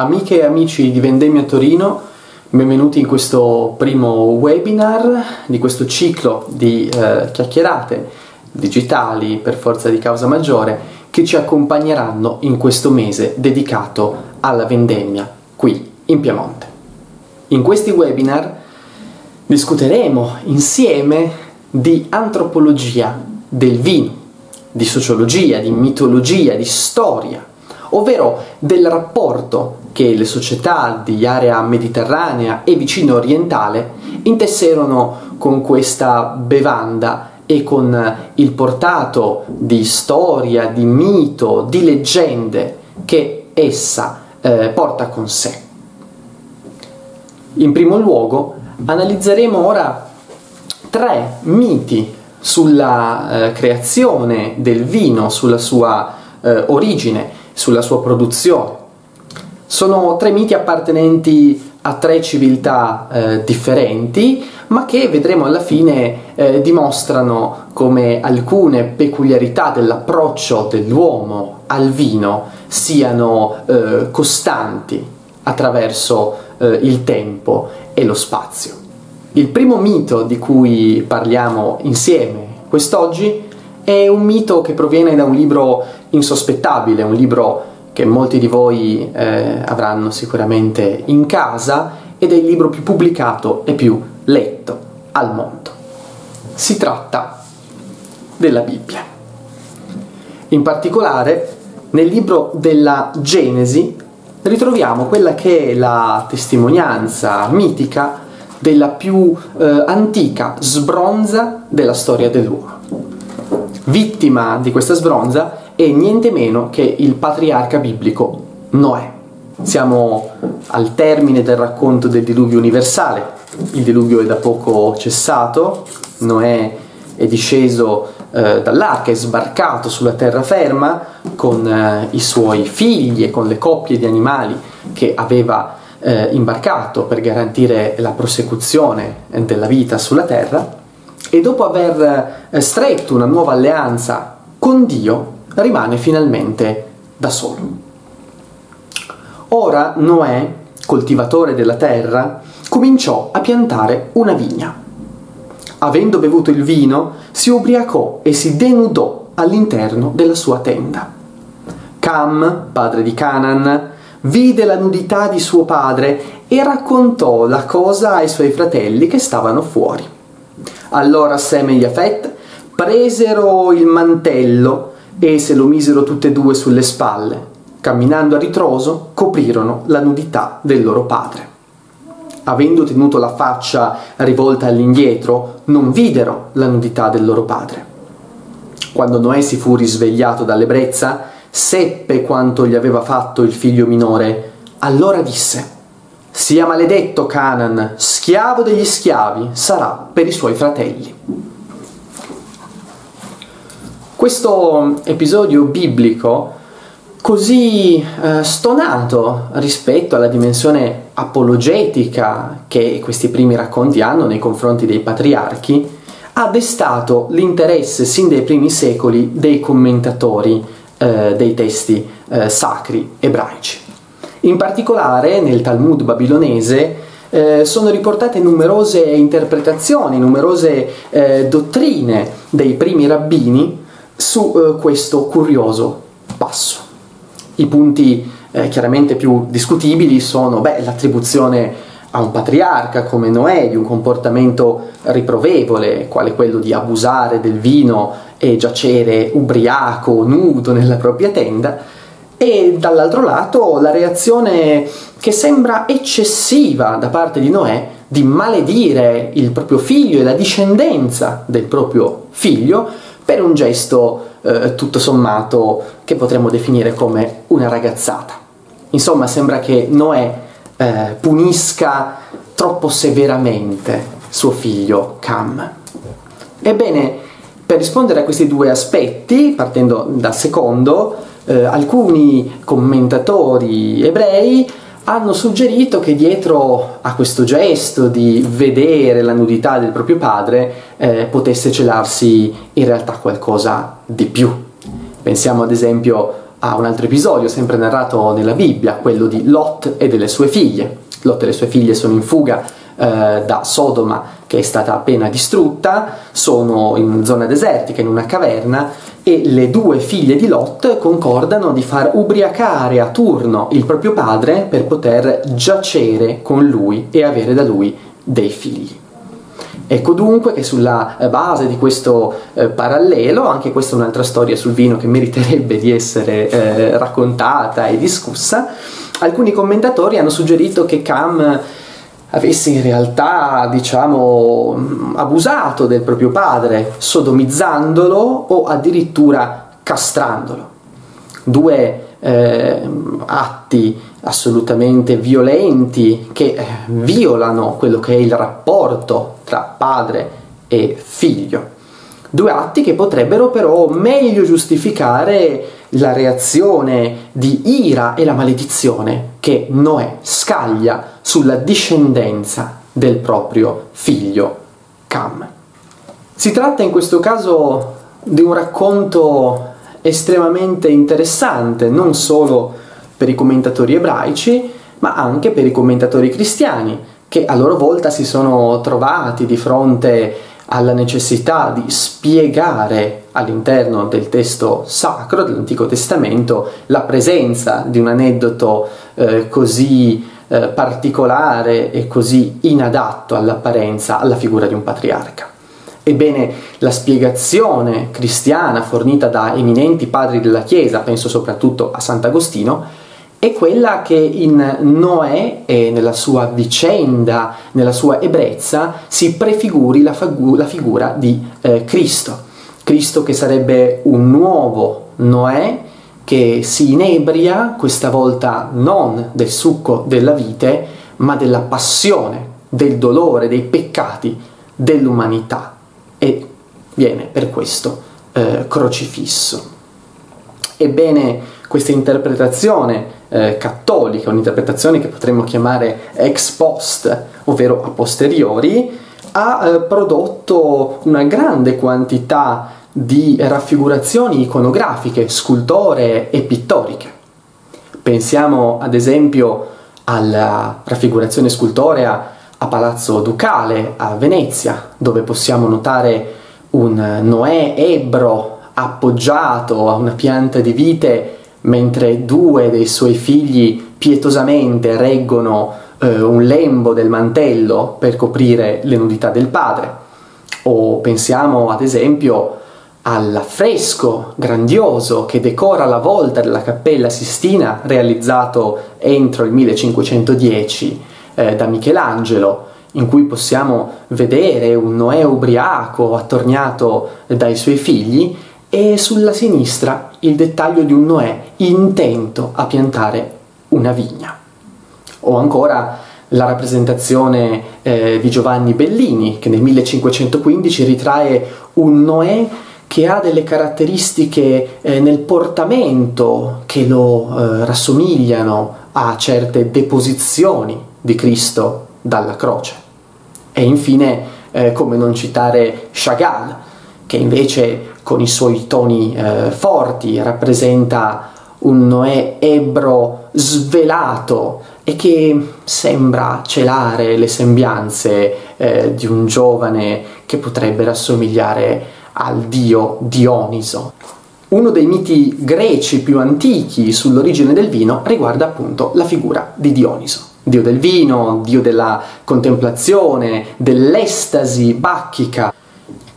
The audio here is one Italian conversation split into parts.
Amiche e amici di Vendemmia Torino, benvenuti in questo primo webinar di questo ciclo di eh, chiacchierate digitali per forza di causa maggiore che ci accompagneranno in questo mese dedicato alla vendemmia qui in Piemonte. In questi webinar discuteremo insieme di antropologia del vino, di sociologia, di mitologia, di storia, ovvero del rapporto che le società di area mediterranea e vicino orientale intesserono con questa bevanda e con il portato di storia, di mito, di leggende che essa eh, porta con sé. In primo luogo analizzeremo ora tre miti sulla eh, creazione del vino, sulla sua eh, origine, sulla sua produzione. Sono tre miti appartenenti a tre civiltà eh, differenti, ma che vedremo alla fine eh, dimostrano come alcune peculiarità dell'approccio dell'uomo al vino siano eh, costanti attraverso eh, il tempo e lo spazio. Il primo mito di cui parliamo insieme quest'oggi è un mito che proviene da un libro insospettabile, un libro che molti di voi eh, avranno sicuramente in casa ed è il libro più pubblicato e più letto al mondo. Si tratta della Bibbia. In particolare, nel libro della Genesi ritroviamo quella che è la testimonianza mitica della più eh, antica sbronza della storia dell'uomo. Vittima di questa sbronza è niente meno che il patriarca biblico Noè. Siamo al termine del racconto del diluvio universale. Il diluvio è da poco cessato, Noè è disceso eh, dall'arca, è sbarcato sulla terraferma con eh, i suoi figli e con le coppie di animali che aveva eh, imbarcato per garantire la prosecuzione della vita sulla terra e dopo aver eh, stretto una nuova alleanza con Dio rimane finalmente da solo. Ora Noè, coltivatore della terra, cominciò a piantare una vigna. Avendo bevuto il vino, si ubriacò e si denudò all'interno della sua tenda. Cam, padre di Canaan, vide la nudità di suo padre e raccontò la cosa ai suoi fratelli che stavano fuori. Allora Sem e Yafet presero il mantello e se lo misero tutte e due sulle spalle. Camminando a ritroso, coprirono la nudità del loro padre. Avendo tenuto la faccia rivolta all'indietro, non videro la nudità del loro padre. Quando Noè si fu risvegliato dall'ebbrezza, seppe quanto gli aveva fatto il figlio minore, allora disse, sia maledetto Canaan, schiavo degli schiavi, sarà per i suoi fratelli. Questo episodio biblico così eh, stonato rispetto alla dimensione apologetica che questi primi racconti hanno nei confronti dei patriarchi, ha destato l'interesse sin dai primi secoli dei commentatori eh, dei testi eh, sacri ebraici. In particolare nel Talmud babilonese eh, sono riportate numerose interpretazioni, numerose eh, dottrine dei primi rabbini su eh, questo curioso passo. I punti eh, chiaramente più discutibili sono beh, l'attribuzione a un patriarca come Noè di un comportamento riprovevole, quale quello di abusare del vino e giacere ubriaco, nudo nella propria tenda, e dall'altro lato la reazione che sembra eccessiva da parte di Noè di maledire il proprio figlio e la discendenza del proprio figlio per un gesto eh, tutto sommato che potremmo definire come una ragazzata. Insomma, sembra che Noè eh, punisca troppo severamente suo figlio Cam. Ebbene, per rispondere a questi due aspetti, partendo dal secondo, eh, alcuni commentatori ebrei hanno suggerito che dietro a questo gesto di vedere la nudità del proprio padre eh, potesse celarsi in realtà qualcosa di più. Pensiamo ad esempio a un altro episodio sempre narrato nella Bibbia, quello di Lot e delle sue figlie. Lot e le sue figlie sono in fuga eh, da Sodoma che è stata appena distrutta, sono in zona desertica, in una caverna e le due figlie di Lot concordano di far ubriacare a turno il proprio padre per poter giacere con lui e avere da lui dei figli. Ecco dunque che sulla base di questo eh, parallelo, anche questa è un'altra storia sul vino che meriterebbe di essere eh, raccontata e discussa, alcuni commentatori hanno suggerito che Cam avesse in realtà, diciamo, abusato del proprio padre, sodomizzandolo o addirittura castrandolo. Due eh, atti assolutamente violenti che eh, violano quello che è il rapporto tra padre e figlio. Due atti che potrebbero però meglio giustificare la reazione di ira e la maledizione che Noè scaglia sulla discendenza del proprio figlio Cam. Si tratta in questo caso di un racconto estremamente interessante, non solo per i commentatori ebraici, ma anche per i commentatori cristiani, che a loro volta si sono trovati di fronte alla necessità di spiegare all'interno del testo sacro dell'Antico Testamento la presenza di un aneddoto eh, così eh, particolare e così inadatto all'apparenza alla figura di un patriarca. Ebbene, la spiegazione cristiana fornita da eminenti padri della Chiesa, penso soprattutto a Sant'Agostino, è quella che in Noè e nella sua vicenda, nella sua ebbrezza, si prefiguri la, fagu- la figura di eh, Cristo. Cristo che sarebbe un nuovo Noè che si inebria, questa volta non del succo della vite, ma della passione, del dolore, dei peccati dell'umanità e viene per questo eh, crocifisso. Ebbene, questa interpretazione eh, cattolica, un'interpretazione che potremmo chiamare ex post, ovvero a posteriori, ha eh, prodotto una grande quantità di raffigurazioni iconografiche, scultoree e pittoriche. Pensiamo ad esempio alla raffigurazione scultorea a Palazzo Ducale a Venezia, dove possiamo notare un Noè ebro appoggiato a una pianta di vite mentre due dei suoi figli pietosamente reggono eh, un lembo del mantello per coprire le nudità del padre. O pensiamo ad esempio all'affresco grandioso che decora la volta della Cappella Sistina realizzato entro il 1510 eh, da Michelangelo, in cui possiamo vedere un Noè ubriaco attorniato dai suoi figli e sulla sinistra il dettaglio di un Noè intento a piantare una vigna. O ancora la rappresentazione eh, di Giovanni Bellini che nel 1515 ritrae un Noè che ha delle caratteristiche eh, nel portamento che lo eh, rassomigliano a certe deposizioni di Cristo dalla croce. E infine, eh, come non citare Chagall, che invece con i suoi toni eh, forti rappresenta un Noè ebro svelato e che sembra celare le sembianze eh, di un giovane che potrebbe rassomigliare al dio Dioniso. Uno dei miti greci più antichi sull'origine del vino riguarda appunto la figura di Dioniso dio del vino, dio della contemplazione, dell'estasi bacchica.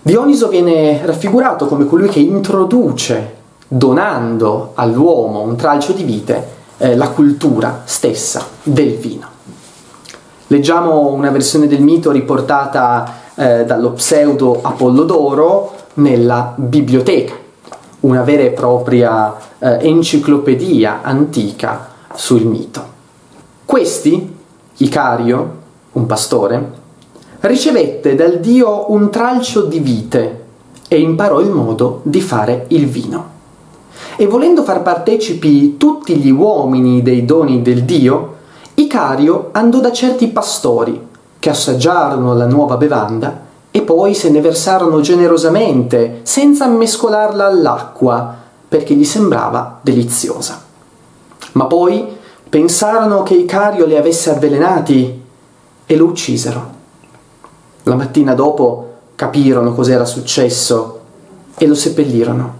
Dioniso viene raffigurato come colui che introduce, donando all'uomo un tralcio di vite, eh, la cultura stessa del vino. Leggiamo una versione del mito riportata eh, dallo pseudo Apollodoro nella biblioteca, una vera e propria eh, enciclopedia antica sul mito. Questi, Icario, un pastore, ricevette dal dio un tralcio di vite e imparò il modo di fare il vino. E volendo far partecipi tutti gli uomini dei doni del dio, Icario andò da certi pastori che assaggiarono la nuova bevanda e poi se ne versarono generosamente, senza mescolarla all'acqua, perché gli sembrava deliziosa. Ma poi pensarono che Icario li avesse avvelenati e lo uccisero. La mattina dopo capirono cos'era successo e lo seppellirono.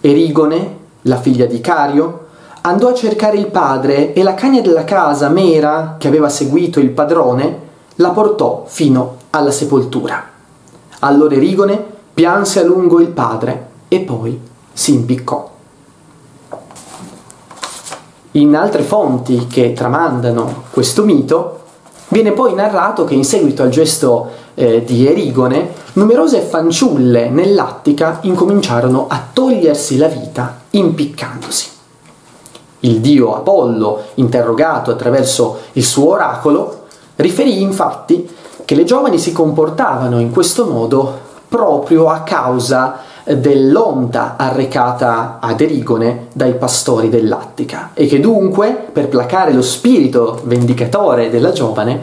Erigone, la figlia di Icario, andò a cercare il padre e la cagna della casa, Mera, che aveva seguito il padrone, la portò fino alla sepoltura. Allora Erigone pianse a lungo il padre e poi si impiccò. In altre fonti che tramandano questo mito, viene poi narrato che in seguito al gesto eh, di Erigone, numerose fanciulle nell'Attica incominciarono a togliersi la vita impiccandosi. Il dio Apollo, interrogato attraverso il suo oracolo, riferì infatti che le giovani si comportavano in questo modo proprio a causa dell'onta arrecata ad Erigone dai pastori dell'Attica e che dunque, per placare lo spirito vendicatore della giovane,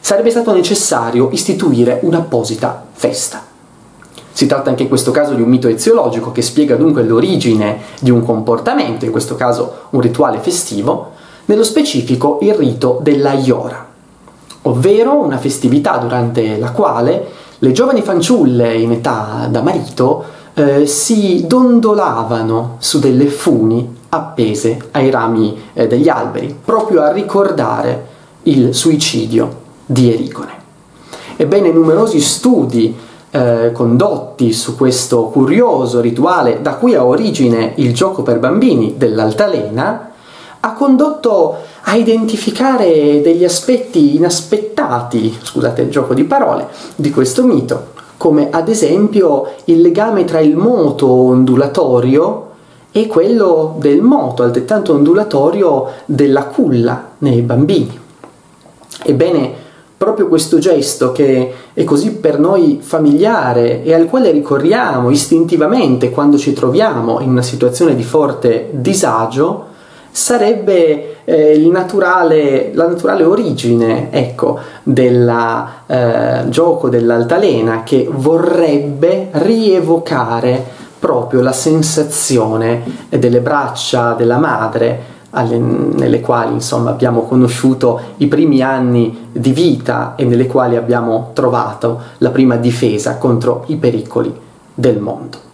sarebbe stato necessario istituire un'apposita festa. Si tratta anche in questo caso di un mito eziologico che spiega dunque l'origine di un comportamento, in questo caso un rituale festivo, nello specifico il rito della Iora, ovvero una festività durante la quale le giovani fanciulle in età da marito eh, si dondolavano su delle funi appese ai rami eh, degli alberi, proprio a ricordare il suicidio di Erigone. Ebbene, numerosi studi eh, condotti su questo curioso rituale da cui ha origine il gioco per bambini dell'altalena ha condotto a identificare degli aspetti inaspettati, scusate il gioco di parole, di questo mito, come ad esempio il legame tra il moto ondulatorio e quello del moto altrettanto ondulatorio della culla nei bambini. Ebbene, proprio questo gesto che è così per noi familiare e al quale ricorriamo istintivamente quando ci troviamo in una situazione di forte disagio, sarebbe eh, naturale, la naturale origine ecco, del eh, gioco dell'altalena che vorrebbe rievocare proprio la sensazione delle braccia della madre alle, nelle quali insomma abbiamo conosciuto i primi anni di vita e nelle quali abbiamo trovato la prima difesa contro i pericoli del mondo.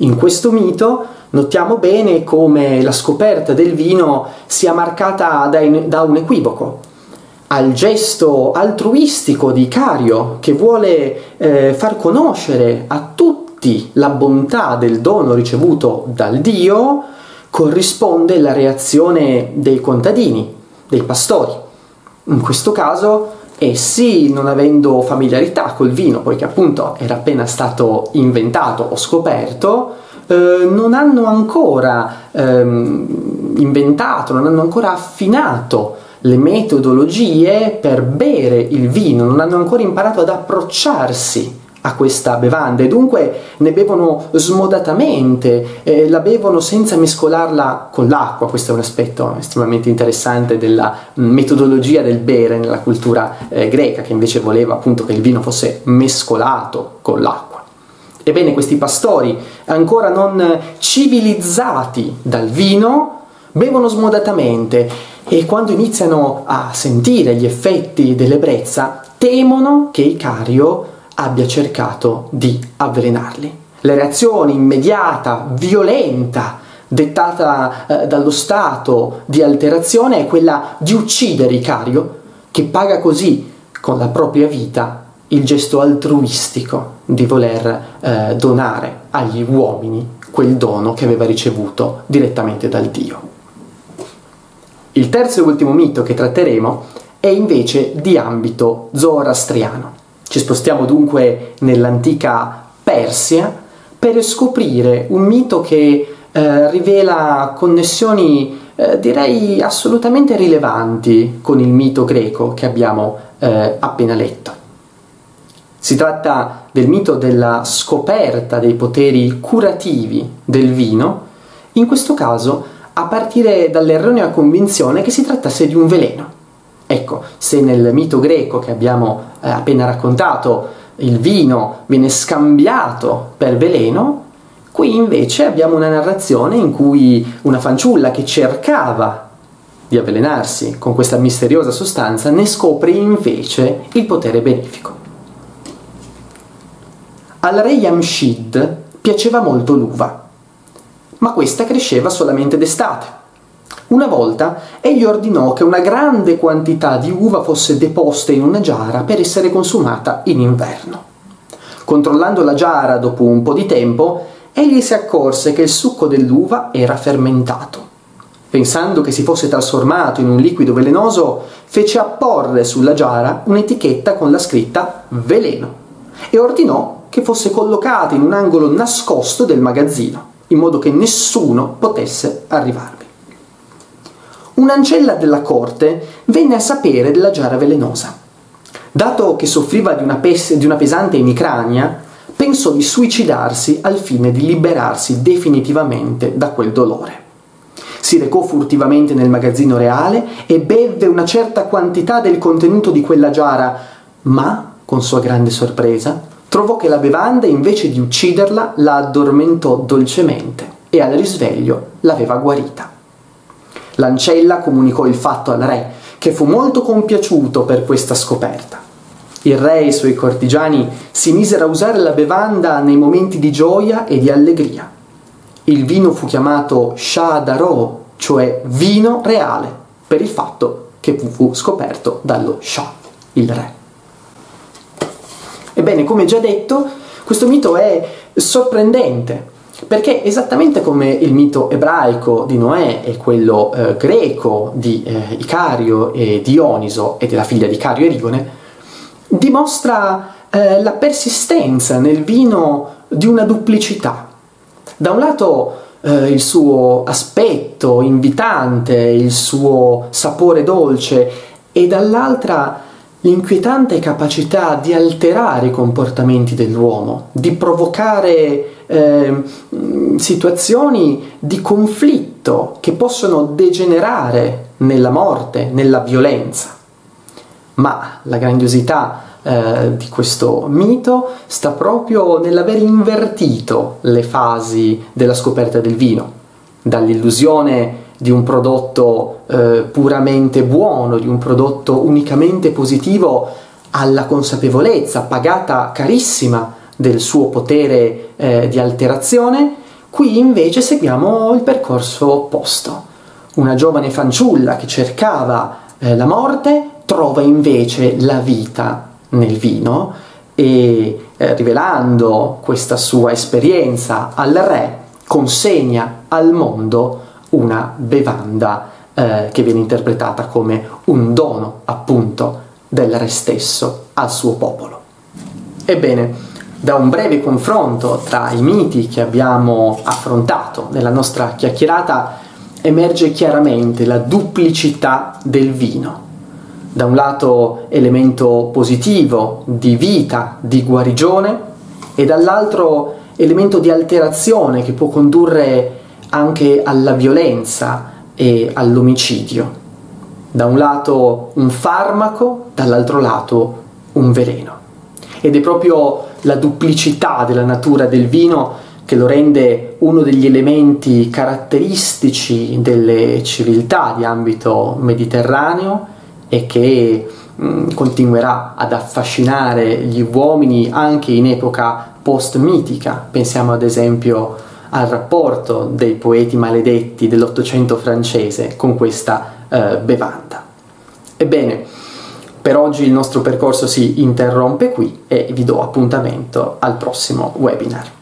In questo mito notiamo bene come la scoperta del vino sia marcata da, da un equivoco, al gesto altruistico di Cario che vuole eh, far conoscere a tutti la bontà del dono ricevuto dal Dio, corrisponde la reazione dei contadini, dei pastori. In questo caso essi, non avendo familiarità col vino, poiché appunto era appena stato inventato o scoperto, eh, non hanno ancora ehm, inventato, non hanno ancora affinato le metodologie per bere il vino, non hanno ancora imparato ad approcciarsi a questa bevanda e dunque ne bevono smodatamente, eh, la bevono senza mescolarla con l'acqua, questo è un aspetto estremamente interessante della metodologia del bere nella cultura eh, greca che invece voleva appunto che il vino fosse mescolato con l'acqua. Ebbene questi pastori ancora non civilizzati dal vino bevono smodatamente e quando iniziano a sentire gli effetti dell'ebbrezza temono che Icario abbia cercato di avvelenarli. La reazione immediata, violenta, dettata eh, dallo stato di alterazione è quella di uccidere Icario, che paga così con la propria vita il gesto altruistico di voler eh, donare agli uomini quel dono che aveva ricevuto direttamente dal Dio. Il terzo e ultimo mito che tratteremo è invece di ambito zoroastriano. Ci spostiamo dunque nell'antica Persia per scoprire un mito che eh, rivela connessioni eh, direi assolutamente rilevanti con il mito greco che abbiamo eh, appena letto. Si tratta del mito della scoperta dei poteri curativi del vino, in questo caso a partire dall'erronea convinzione che si trattasse di un veleno. Ecco, se nel mito greco che abbiamo eh, appena raccontato il vino viene scambiato per veleno, Qui invece abbiamo una narrazione in cui una fanciulla che cercava di avvelenarsi con questa misteriosa sostanza ne scopre invece il potere benefico. Al re Yamshid piaceva molto l'uva, ma questa cresceva solamente d'estate. Una volta egli ordinò che una grande quantità di uva fosse deposta in una giara per essere consumata in inverno. Controllando la giara dopo un po' di tempo, egli si accorse che il succo dell'uva era fermentato. Pensando che si fosse trasformato in un liquido velenoso, fece apporre sulla giara un'etichetta con la scritta veleno e ordinò che fosse collocata in un angolo nascosto del magazzino, in modo che nessuno potesse arrivarvi. Un'ancella della corte venne a sapere della giara velenosa. Dato che soffriva di una, pes- di una pesante emicrania, pensò di suicidarsi al fine di liberarsi definitivamente da quel dolore. Si recò furtivamente nel magazzino reale e bevve una certa quantità del contenuto di quella giara, ma, con sua grande sorpresa, trovò che la bevanda invece di ucciderla la addormentò dolcemente e al risveglio l'aveva guarita. L'ancella comunicò il fatto al re, che fu molto compiaciuto per questa scoperta. Il re e i suoi cortigiani si misero a usare la bevanda nei momenti di gioia e di allegria. Il vino fu chiamato Shadaro, cioè vino reale, per il fatto che fu scoperto dallo Shah, il re. Ebbene, come già detto, questo mito è sorprendente, perché esattamente come il mito ebraico di Noè e quello eh, greco di eh, Icario e Dioniso e della figlia di Icario e Rigone, dimostra eh, la persistenza nel vino di una duplicità. Da un lato eh, il suo aspetto invitante, il suo sapore dolce e dall'altra l'inquietante capacità di alterare i comportamenti dell'uomo, di provocare eh, situazioni di conflitto che possono degenerare nella morte, nella violenza. Ma la grandiosità eh, di questo mito sta proprio nell'aver invertito le fasi della scoperta del vino, dall'illusione di un prodotto eh, puramente buono, di un prodotto unicamente positivo, alla consapevolezza pagata carissima del suo potere eh, di alterazione, qui invece seguiamo il percorso opposto. Una giovane fanciulla che cercava eh, la morte trova invece la vita nel vino e eh, rivelando questa sua esperienza al re consegna al mondo una bevanda eh, che viene interpretata come un dono appunto del re stesso al suo popolo. Ebbene, da un breve confronto tra i miti che abbiamo affrontato nella nostra chiacchierata emerge chiaramente la duplicità del vino. Da un lato elemento positivo di vita, di guarigione e dall'altro elemento di alterazione che può condurre anche alla violenza e all'omicidio. Da un lato un farmaco, dall'altro lato un veleno. Ed è proprio la duplicità della natura del vino che lo rende uno degli elementi caratteristici delle civiltà di ambito mediterraneo e che mh, mm, continuerà ad affascinare gli uomini anche in epoca post-mitica. Pensiamo ad esempio al rapporto dei poeti maledetti dell'Ottocento francese con questa eh, bevanda. Ebbene, per oggi il nostro percorso si interrompe qui e vi do appuntamento al prossimo webinar.